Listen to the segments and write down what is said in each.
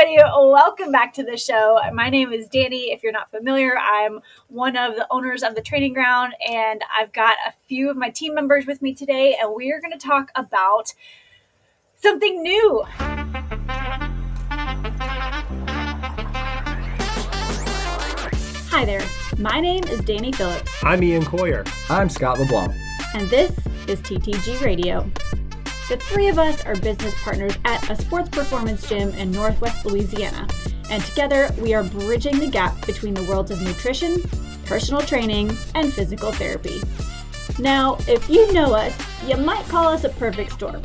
everybody. Welcome back to the show. My name is Danny. If you're not familiar, I'm one of the owners of the training ground, and I've got a few of my team members with me today, and we are going to talk about something new. Hi there. My name is Danny Phillips, I'm Ian Coyer. I'm Scott LeBlanc. and this is TTG Radio. The three of us are business partners at a sports performance gym in Northwest Louisiana, and together we are bridging the gap between the worlds of nutrition, personal training, and physical therapy. Now, if you know us, you might call us a perfect storm.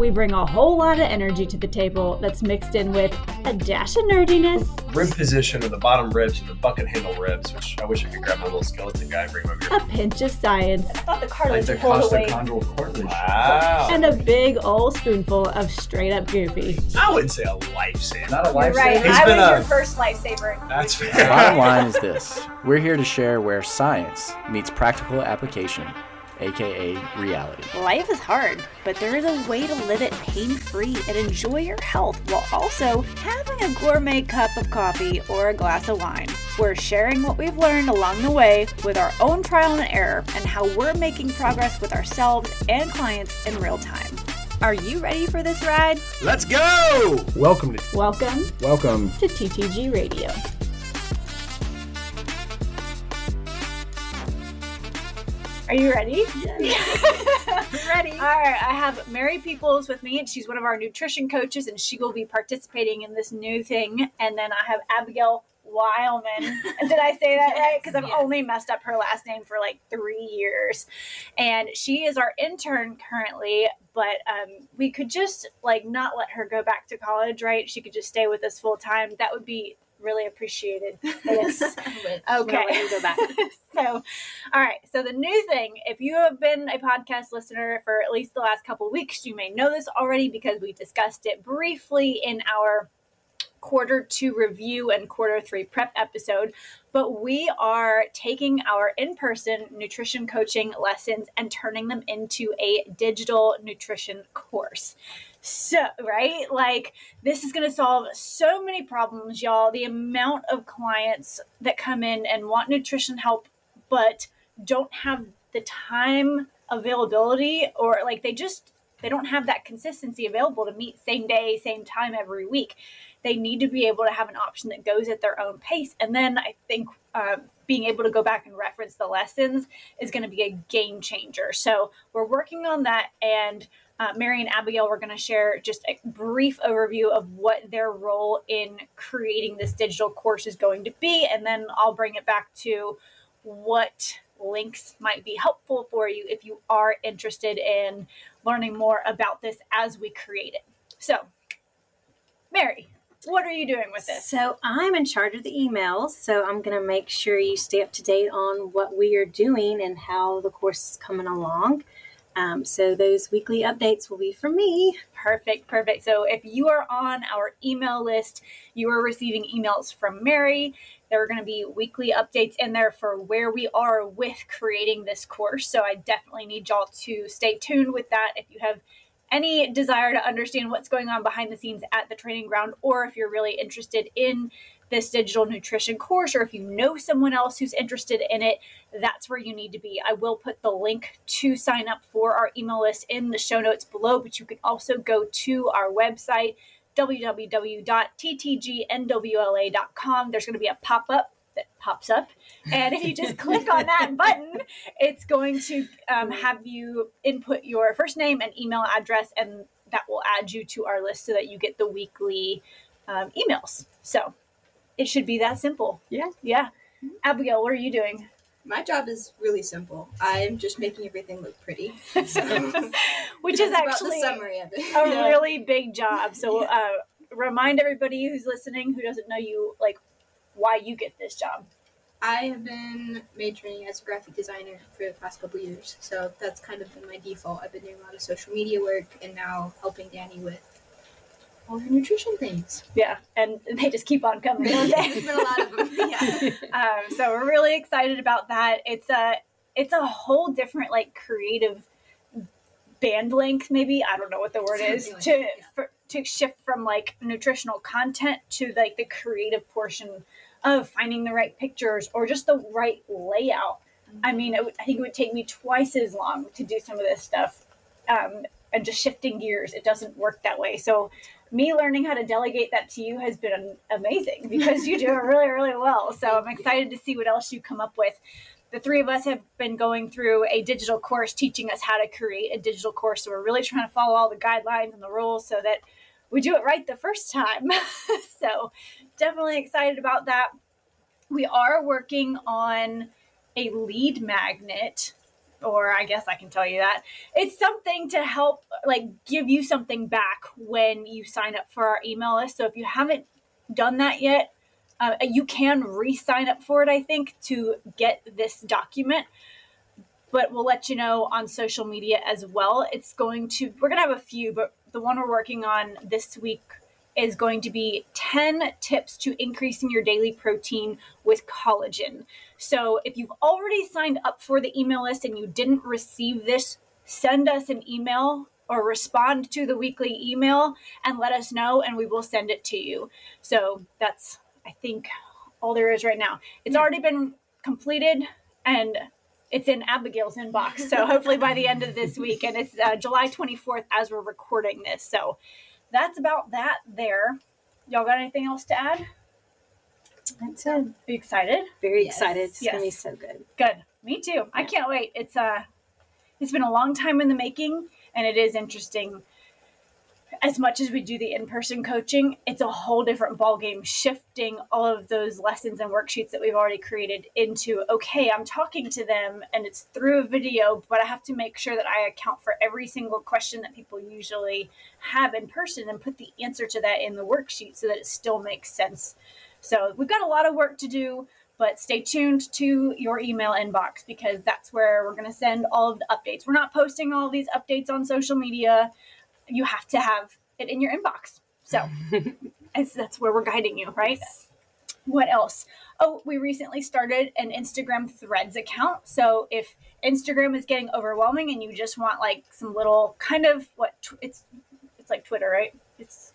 We bring a whole lot of energy to the table that's mixed in with a dash of nerdiness, Rib position of the bottom ribs and the bucket handle ribs, which I wish I could grab my little skeleton guy and bring him over here. a pinch of science, I thought the Like cartilage the pulled away. costochondral cartilage. Wow. and a big old spoonful of straight up goofy. I wouldn't say a lifesaver. Not a You're life right. He's I been was a- your first lifesaver. That's The fair. bottom line is this we're here to share where science meets practical application, aka reality. Life is hard, but there is a way to live it pain free and enjoy your health while also having a gourmet cup of coffee or a glass of wine. We're sharing what we've learned along the way with our own trial and error and how we're making progress with ourselves and clients in real time. Are you ready for this ride? Let's go! Welcome to Welcome Welcome. to TTG Radio. Are you ready? Yes. ready? All right, I have Mary Peoples with me, and she's one of our nutrition coaches, and she will be participating in this new thing. And then I have Abigail Weilman. Did I say that right? Because I've Yes. only messed up her last name for like three years. And she is our intern currently, but um, we could just like not let her go back to college, right? She could just stay with us full time. That would be really appreciated. Yes. Okay. go back. so, all right. So the new thing, if you have been a podcast listener for at least the last couple of weeks, you may know this already because we discussed it briefly in our quarter two review and quarter three prep episode. But we are taking our in-person nutrition coaching lessons and turning them into a digital nutrition course. So, right? Like this is going to solve so many problems, y'all. The amount of clients that come in and want nutrition help, but don't have the time availability or like they just they don't have that consistency available to meet same day, same time every week. They need to be able to have an option that goes at their own pace. And then I think uh, being able to go back and reference the lessons is going to be a game changer. So we're working on that. And uh, Mary and Abigail were going to share just a brief overview of what their role in creating this digital course is going to be. And then I'll bring it back to what links might be helpful for you if you are interested in learning more about this as we create it. So, Mary, what are you doing with this? So I'm in charge of the emails, so I'm going to make sure you stay up to date on what we are doing and how the course is coming along. Um, so those weekly updates will be from me. Perfect, perfect. So if you are on our email list, you are receiving emails from Mary. There are going to be weekly updates in there for where we are with creating this course. So I definitely need y'all to stay tuned with that. If you have any desire to understand what's going on behind the scenes at the training ground, or if you're really interested in this digital nutrition course, or if you know someone else who's interested in it, that's where you need to be. I will put the link to sign up for our email list in the show notes below, but you can also go to our website, www.ttgnwla.com. There's going to be a pop up that pops up. And if you just click on that button, it's going to um, have you input your first name and email address, and that will add you to our list so that you get the weekly um, emails. So it should be that simple. Yeah. Yeah. Abigail, what are you doing? My job is really simple. I'm just making everything look pretty. So, Which is actually about the summary of it. a really big job. So uh, remind everybody who's listening who doesn't know you, like, why you get this job. I have been majoring as a graphic designer for the past couple years, so that's kind of been my default. I've been doing a lot of social media work and now helping Danny with all nutrition things. Yeah, and they just keep on coming. There's been a lot of them. Yeah. um, so we're really excited about that. It's a it's a whole different like creative band length, maybe I don't know what the word is like to yeah. for, to shift from like nutritional content to like the creative portion of finding the right pictures or just the right layout. I mean, it, I think it would take me twice as long to do some of this stuff. Um, and just shifting gears, it doesn't work that way. So, me learning how to delegate that to you has been amazing because you do it really, really well. So, I'm excited to see what else you come up with. The three of us have been going through a digital course teaching us how to create a digital course. So, we're really trying to follow all the guidelines and the rules so that we do it right the first time. so, definitely excited about that. We are working on a lead magnet or I guess I can tell you that it's something to help like give you something back when you sign up for our email list. So if you haven't done that yet, uh, you can re-sign up for it. I think to get this document, but we'll let you know on social media as well. It's going to we're gonna have a few, but the one we're working on this week is going to be 10 tips to increasing your daily protein with collagen. So if you've already signed up for the email list and you didn't receive this, send us an email or respond to the weekly email and let us know and we will send it to you. So that's I think all there is right now. It's already been completed and it's in Abigail's inbox. So hopefully by the end of this week and it's uh, July 24th as we're recording this. So that's about that there. Y'all got anything else to add? That's it. Are you excited? Very Yes. excited. It's gonna be so good. Good. Me too. I can't wait. It's uh it's been a long time in the making and it is interesting. As much as we do the in-person coaching, it's a whole different ballgame shifting all of those lessons and worksheets that we've already created into okay, I'm talking to them and it's through a video, but I have to make sure that I account for every single question that people usually have in person and put the answer to that in the worksheet so that it still makes sense. So, we've got a lot of work to do but stay tuned to your email inbox because that's where we're going to send all of the updates. We're not posting all these updates on social media. You have to have it in your inbox. So that's where we're guiding you, right? What else? Oh, we recently started an Instagram Threads account. So if Instagram is getting overwhelming and you just want like some little kind of what tw- it's it's like Twitter, right? It's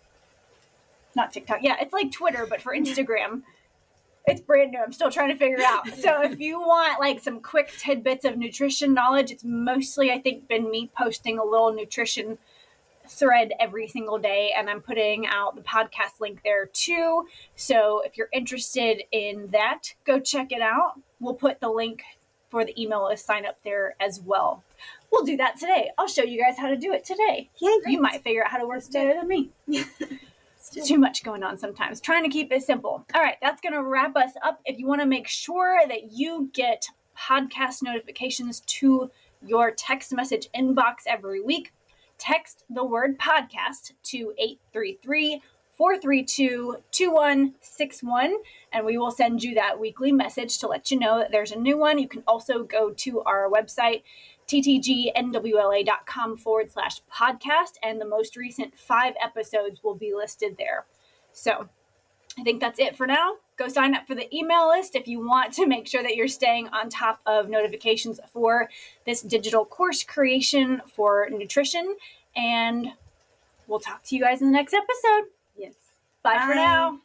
not TikTok. Yeah, it's like Twitter but for Instagram it's brand new. I'm still trying to figure out. So if you want like some quick tidbits of nutrition knowledge, it's mostly I think been me posting a little nutrition thread every single day and I'm putting out the podcast link there too. So if you're interested in that, go check it out. We'll put the link for the email list sign up there as well. We'll do that today. I'll show you guys how to do it today. Yay, You might figure out how to work better than me. It's too much going on sometimes. Trying to keep it simple. All right, that's going to wrap us up. If you want to make sure that you get podcast notifications to your text message inbox every week, text the word podcast to 833 432 2161 and we will send you that weekly message to let you know that there's a new one. You can also go to our website ttgnwla.com forward slash podcast, and the most recent five episodes will be listed there. So I think that's it for now. Go sign up for the email list if you want to make sure that you're staying on top of notifications for this digital course creation for nutrition. And we'll talk to you guys in the next episode. Yes. Bye, for now.